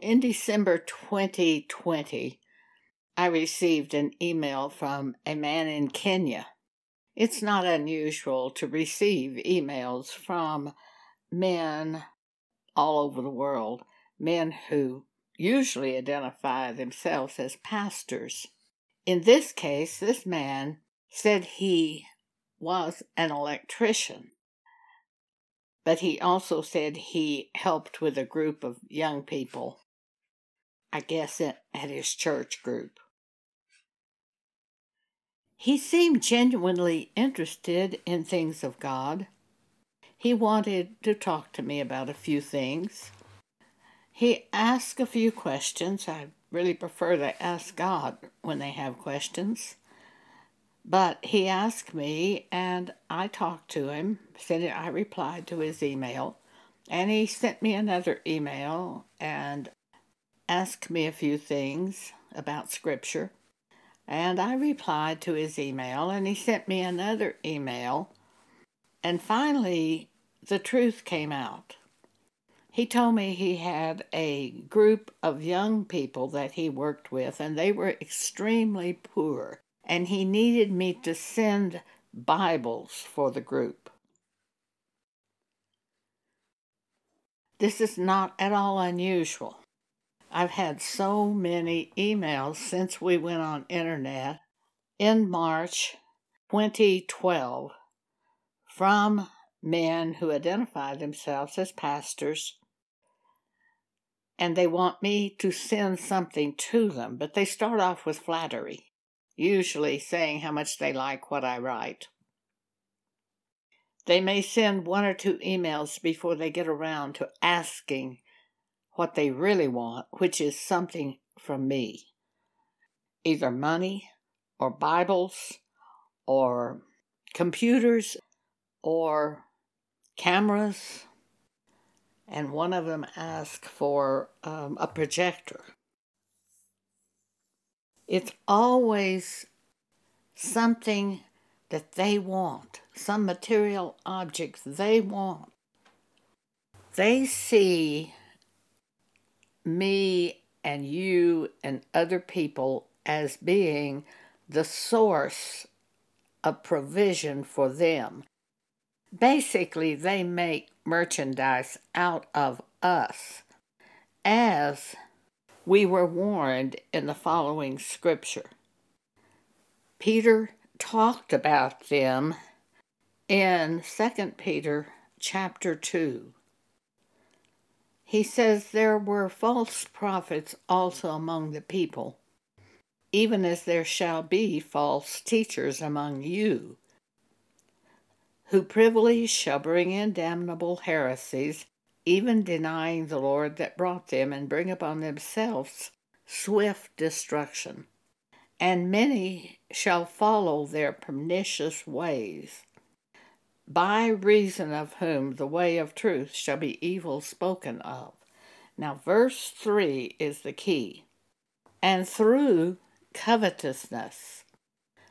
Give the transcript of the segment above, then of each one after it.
In December 2020, I received an email from a man in Kenya. It's not unusual to receive emails from men all over the world, men who usually identify themselves as pastors. In this case, this man said he was an electrician, but he also said he helped with a group of young people, I guess at his church group. He seemed genuinely interested in things of God. He wanted to talk to me about a few things. He asked a few questions. I really prefer to ask God when they have questions. But he asked me, and I talked to him. I replied to his email, and he sent me another email and asked me a few things about Scripture. And I replied to his email, and he sent me another email. And finally, the truth came out. He told me he had a group of young people that he worked with, and they were extremely poor, and he needed me to send Bibles for the group. This is not at all unusual. I've had so many emails since we went on internet in March 2012 from men who identify themselves as pastors and they want me to send something to them, but they start off with flattery, usually saying how much they like what I write. They may send one or two emails before they get around to asking what they really want, which is something from me either money or Bibles or computers or cameras. And one of them asked for um, a projector. It's always something that they want, some material object they want. They see me and you and other people as being the source of provision for them. Basically, they make merchandise out of us, as we were warned in the following scripture. Peter talked about them in 2 Peter chapter 2. He says there were false prophets also among the people, even as there shall be false teachers among you, who privily shall bring in damnable heresies, even denying the Lord that brought them, and bring upon themselves swift destruction. And many shall follow their pernicious ways by reason of whom the way of truth shall be evil spoken of. Now, verse 3 is the key. And through covetousness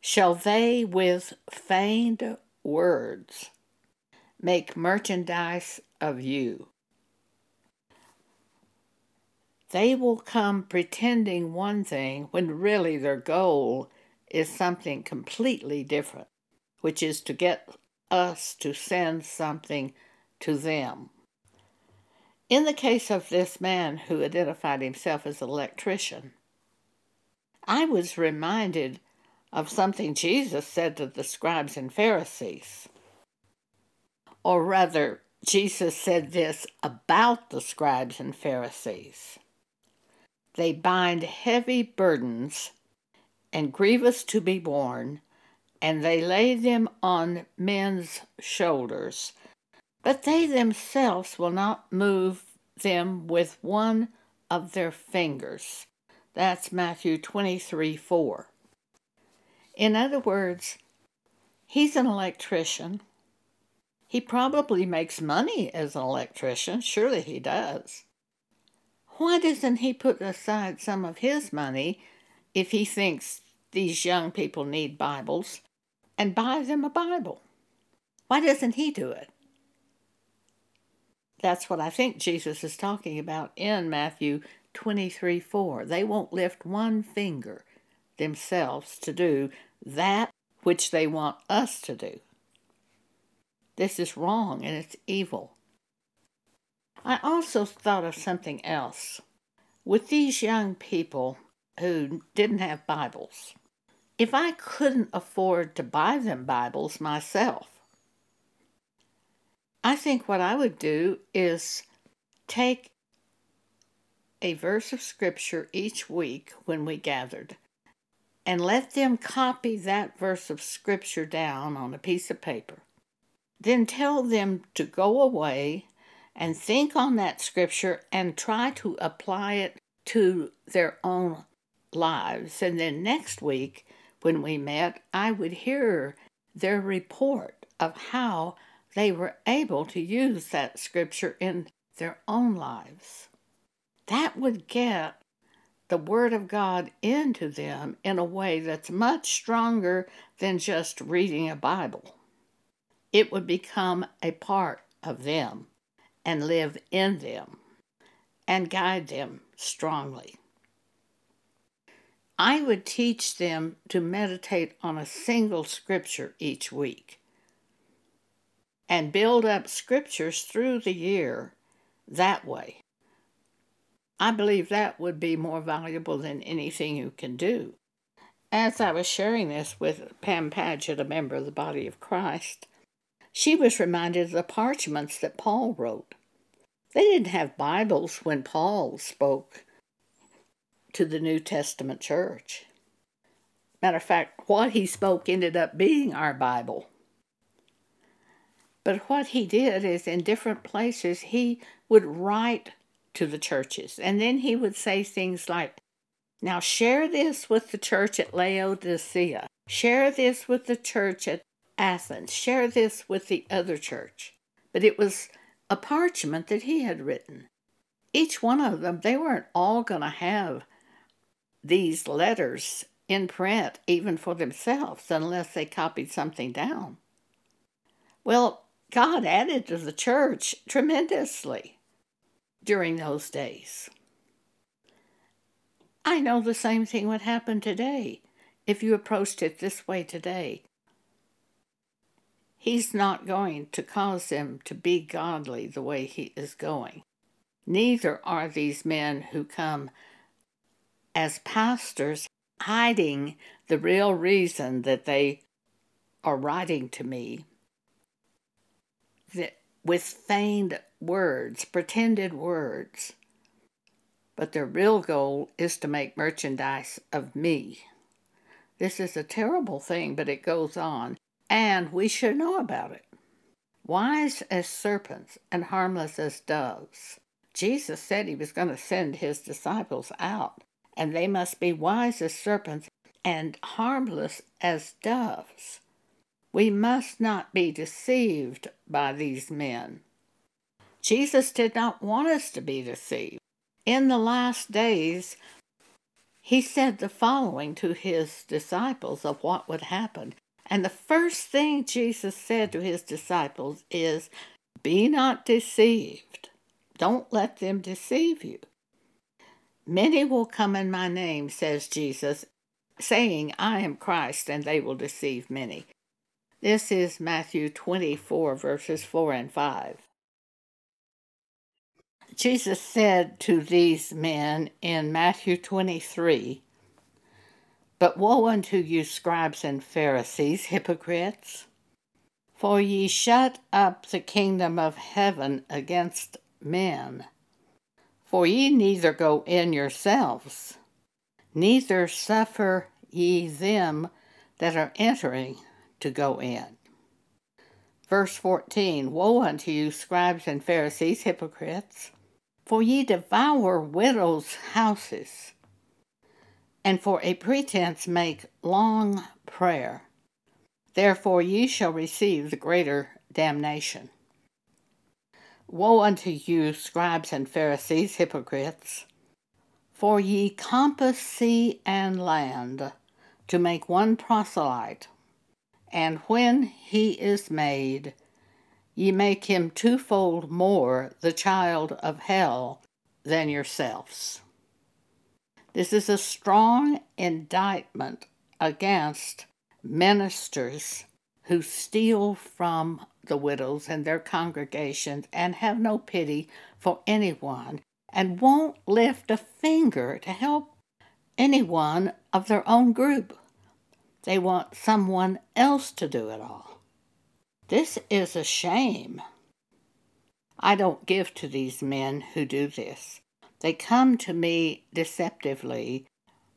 shall they with feigned words make merchandise of you. They will come pretending one thing when really their goal is something completely different, which is to get us to send something to them. In the case of this man who identified himself as an electrician, I was reminded of something Jesus said to the scribes and Pharisees. Or rather, Jesus said this about the scribes and Pharisees. They bind heavy burdens and grievous to be borne, and they lay them on men's shoulders, but they themselves will not move them with one of their fingers. That's Matthew 23 4. In other words, he's an electrician. He probably makes money as an electrician. Surely he does. Why doesn't he put aside some of his money if he thinks these young people need Bibles and buy them a Bible. Why doesn't he do it? That's what I think Jesus is talking about in Matthew 23 4. They won't lift one finger themselves to do that which they want us to do. This is wrong and it's evil. I also thought of something else. With these young people who didn't have Bibles, if I couldn't afford to buy them Bibles myself, I think what I would do is take a verse of Scripture each week when we gathered and let them copy that verse of Scripture down on a piece of paper. Then tell them to go away and think on that Scripture and try to apply it to their own lives. And then next week, when we met, I would hear their report of how they were able to use that scripture in their own lives. That would get the Word of God into them in a way that's much stronger than just reading a Bible. It would become a part of them and live in them and guide them strongly. I would teach them to meditate on a single scripture each week and build up scriptures through the year that way. I believe that would be more valuable than anything you can do. As I was sharing this with Pam Paget, a member of the Body of Christ, she was reminded of the parchments that Paul wrote. They didn't have Bibles when Paul spoke to the New Testament church. Matter of fact, what he spoke ended up being our Bible. But what he did is in different places, he would write to the churches. And then he would say things like, Now share this with the church at Laodicea. Share this with the church at Athens. Share this with the other church. But it was a parchment that he had written. Each one of them, they weren't all going to have these letters in print even for themselves unless they copied something down. Well, God added to the church tremendously during those days. I know the same thing would happen today if you approached it this way today. He's not going to cause them to be godly the way he is going. Neither are these men who come as pastors hiding the real reason that they are writing to me that with feigned words, pretended words. But their real goal is to make merchandise of me. This is a terrible thing, but it goes on, and we should know about it. Wise as serpents and harmless as doves. Jesus said he was going to send his disciples out and they must be wise as serpents and harmless as doves. We must not be deceived by these men. Jesus did not want us to be deceived. In the last days, he said the following to his disciples of what would happen. And the first thing Jesus said to his disciples is, Be not deceived. Don't let them deceive you. Many will come in my name, says Jesus, saying, I am Christ, and they will deceive many. This is Matthew 24, verses 4 and 5. Jesus said to these men in Matthew 23, But woe unto you, scribes and Pharisees, hypocrites! For ye shut up the kingdom of heaven against men. For ye neither go in yourselves, neither suffer ye them that are entering to go in. Verse 14 Woe unto you, scribes and Pharisees, hypocrites! For ye devour widows' houses, and for a pretense make long prayer. Therefore ye shall receive the greater damnation. Woe unto you, scribes and Pharisees, hypocrites! For ye compass sea and land to make one proselyte, and when he is made, ye make him twofold more the child of hell than yourselves. This is a strong indictment against ministers who steal from the widows and their congregations and have no pity for anyone and won't lift a finger to help anyone of their own group. They want someone else to do it all. This is a shame. I don't give to these men who do this. They come to me deceptively.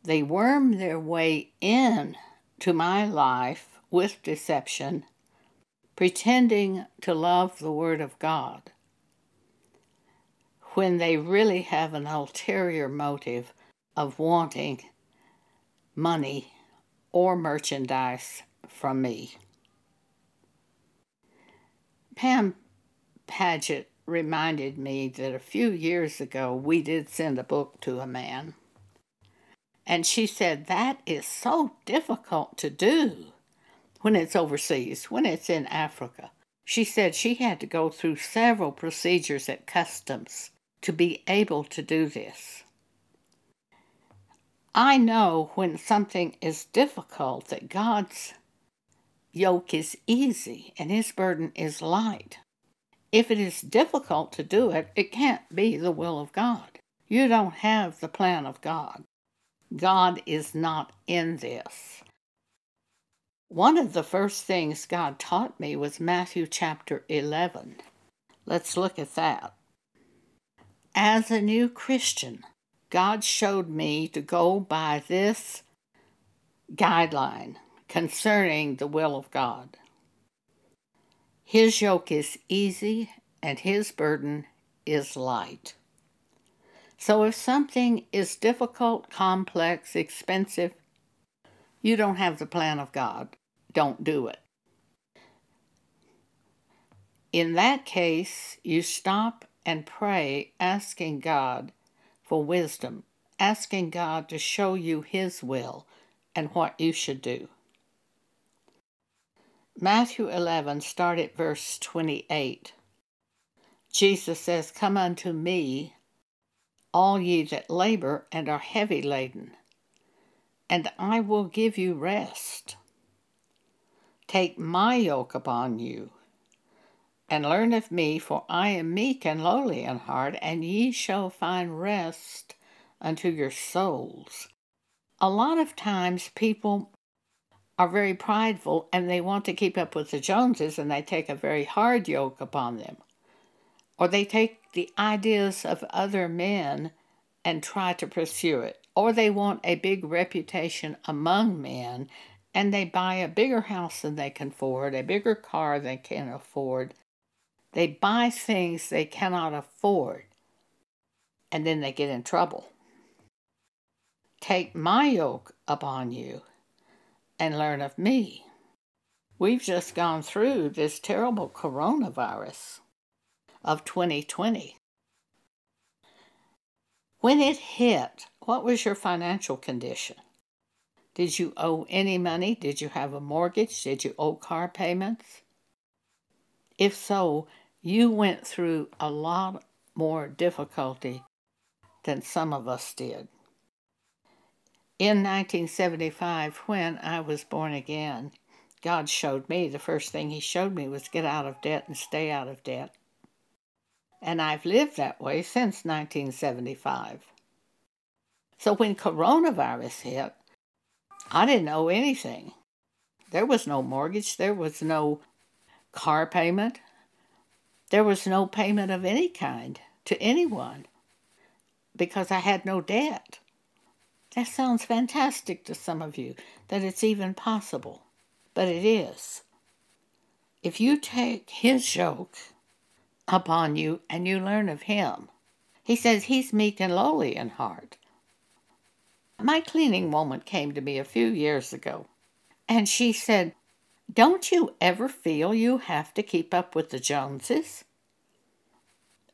They worm their way in to my life with deception, pretending to love the Word of God when they really have an ulterior motive of wanting money or merchandise from me. Pam Paget reminded me that a few years ago we did send a book to a man. And she said that is so difficult to do when it's overseas, when it's in Africa. She said she had to go through several procedures at customs to be able to do this. I know when something is difficult that God's yoke is easy and his burden is light. If it is difficult to do it, it can't be the will of God. You don't have the plan of God. God is not in this. One of the first things God taught me was Matthew chapter 11. Let's look at that. As a new Christian, God showed me to go by this guideline concerning the will of God. His yoke is easy and his burden is light. So if something is difficult, complex, expensive, you don't have the plan of God. Don't do it. In that case, you stop and pray, asking God for wisdom, asking God to show you His will and what you should do. Matthew 11, start at verse 28. Jesus says, Come unto me, all ye that labor and are heavy laden, and I will give you rest. Take my yoke upon you and learn of me, for I am meek and lowly in heart, and ye shall find rest unto your souls. A lot of times people are very prideful and they want to keep up with the Joneses and they take a very hard yoke upon them. Or they take the ideas of other men and try to pursue it. Or they want a big reputation among men and they buy a bigger house than they can afford, a bigger car they can afford, they buy things they cannot afford, and then they get in trouble. Take my yoke upon you and learn of me. We've just gone through this terrible coronavirus of 2020. When it hit, what was your financial condition? Did you owe any money? Did you have a mortgage? Did you owe car payments? If so, you went through a lot more difficulty than some of us did. In 1975, when I was born again, God showed me the first thing He showed me was get out of debt and stay out of debt. And I've lived that way since 1975. So when coronavirus hit, I didn't owe anything. There was no mortgage, there was no car payment, there was no payment of any kind to anyone because I had no debt. That sounds fantastic to some of you that it's even possible, but it is. If you take his yoke upon you and you learn of him, he says he's meek and lowly in heart. My cleaning woman came to me a few years ago, and she said, don't you ever feel you have to keep up with the Joneses?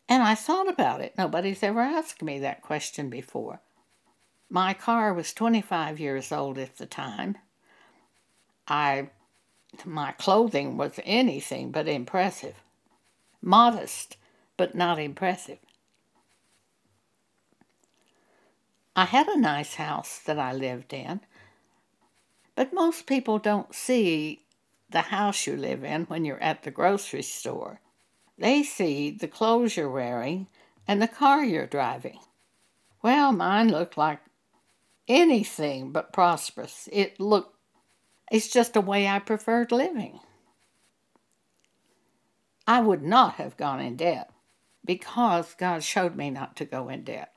And I thought about it. Nobody's ever asked me that question before. My car was 25 years old at the time. I my clothing was anything but impressive. Modest, but not impressive. I had a nice house that I lived in, but most people don't see the house you live in when you're at the grocery store. They see the clothes you're wearing and the car you're driving. Well, mine looked like anything but prosperous. It looked, it's just a way I preferred living. I would not have gone in debt because God showed me not to go in debt.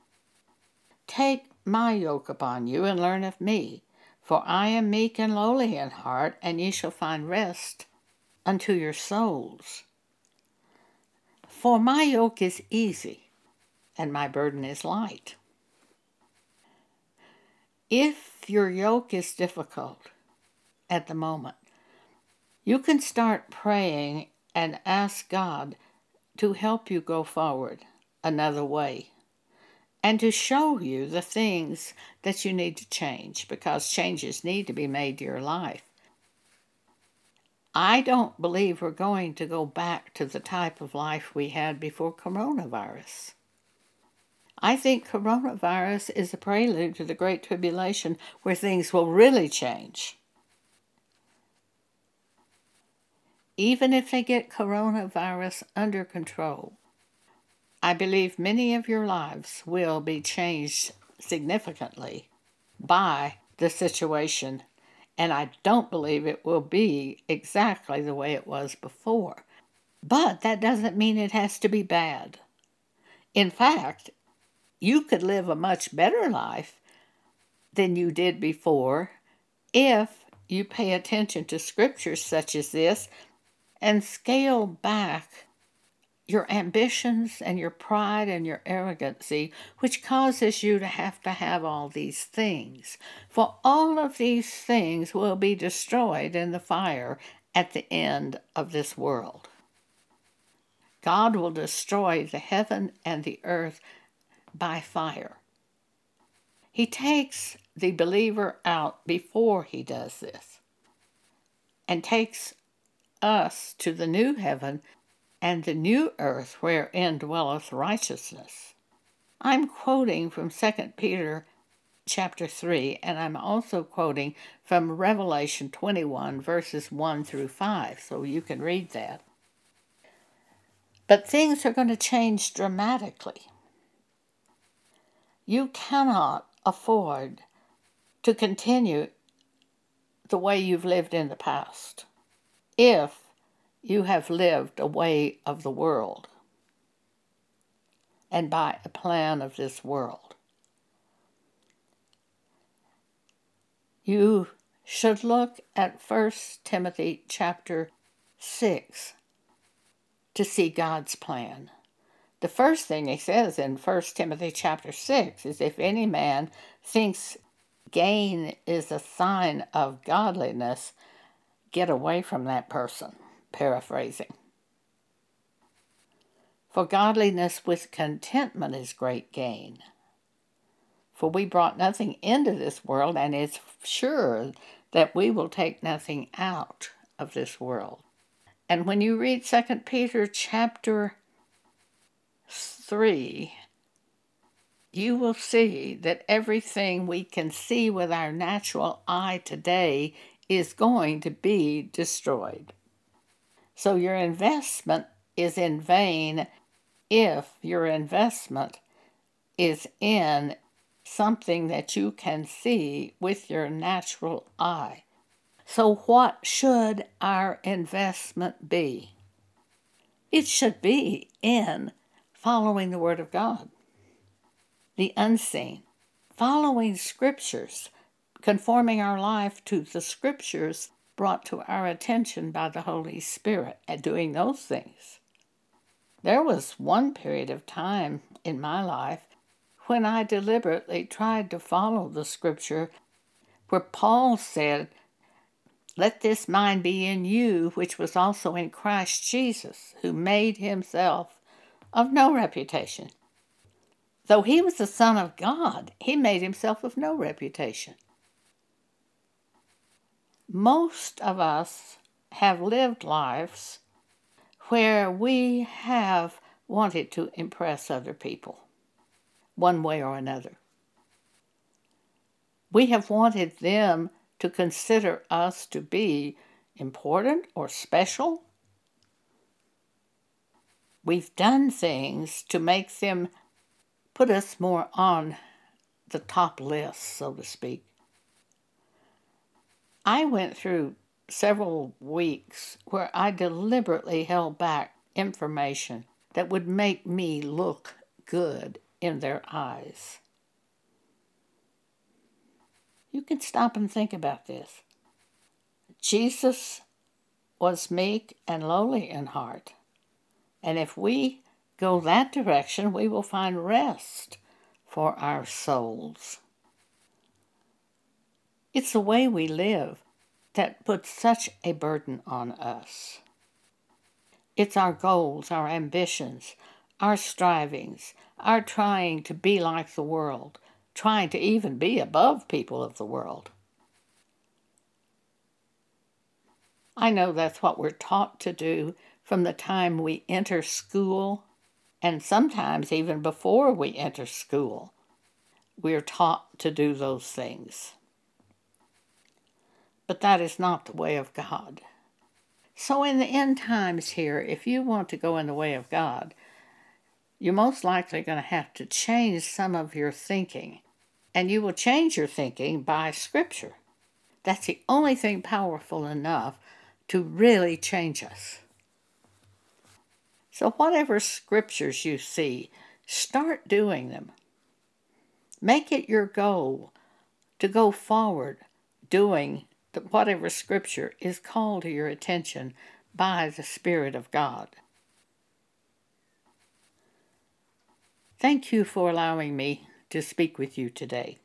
Take my yoke upon you and learn of me, for I am meek and lowly in heart, and ye shall find rest unto your souls. For my yoke is easy, and my burden is light. If your yoke is difficult at the moment, you can start praying and ask God to help you go forward another way and to show you the things that you need to change because changes need to be made to your life. I don't believe we're going to go back to the type of life we had before coronavirus. I think coronavirus is a prelude to the Great Tribulation where things will really change. Even if they get coronavirus under control, I believe many of your lives will be changed significantly by the situation, and I don't believe it will be exactly the way it was before. But that doesn't mean it has to be bad. In fact, you could live a much better life than you did before if you pay attention to scriptures such as this and scale back your ambitions and your pride and your arrogancy, which causes you to have to have all these things. For all of these things will be destroyed in the fire at the end of this world. God will destroy the heaven and the earth by fire. He takes the believer out before he does this and takes us to the new heaven and the new earth wherein dwelleth righteousness. I'm quoting from 2 Peter chapter 3, and I'm also quoting from Revelation 21, verses 1 through 5, so you can read that. But things are going to change dramatically. You cannot afford to continue the way you've lived in the past if you have lived a way of the world and by a plan of this world. You should look at 1 Timothy chapter 6 to see God's plan. The first thing he says in 1 Timothy chapter 6 is if any man thinks gain is a sign of godliness, get away from that person paraphrasing. For godliness with contentment is great gain. For we brought nothing into this world, and it's sure that we will take nothing out of this world. And when you read 2 Peter chapter 3, you will see that everything we can see with our natural eye today is going to be destroyed. So your investment is in vain if your investment is in something that you can see with your natural eye. So, what should our investment be? It should be in following the Word of God, the unseen, following Scriptures, conforming our life to the Scriptures brought to our attention by the Holy Spirit at doing those things. There was one period of time in my life when I deliberately tried to follow the scripture where Paul said, Let this mind be in you, which was also in Christ Jesus, who made himself of no reputation. Though he was the Son of God, he made himself of no reputation. Most of us have lived lives where we have wanted to impress other people, one way or another. We have wanted them to consider us to be important or special. We've done things to make them put us more on the top list, so to speak. I went through several weeks where I deliberately held back information that would make me look good in their eyes. You can stop and think about this. Jesus was meek and lowly in heart. And if we go that direction, we will find rest for our souls. It's the way we live that puts such a burden on us. It's our goals, our ambitions, our strivings, our trying to be like the world, trying to even be above people of the world. I know that's what we're taught to do from the time we enter school, and sometimes even before we enter school. We're taught to do those things. But that is not the way of God. So, in the end times here, if you want to go in the way of God, you're most likely going to have to change some of your thinking. And you will change your thinking by Scripture. That's the only thing powerful enough to really change us. So, whatever scriptures you see, start doing them. Make it your goal to go forward doing whatever scripture is called to your attention by the Spirit of God. Thank you for allowing me to speak with you today.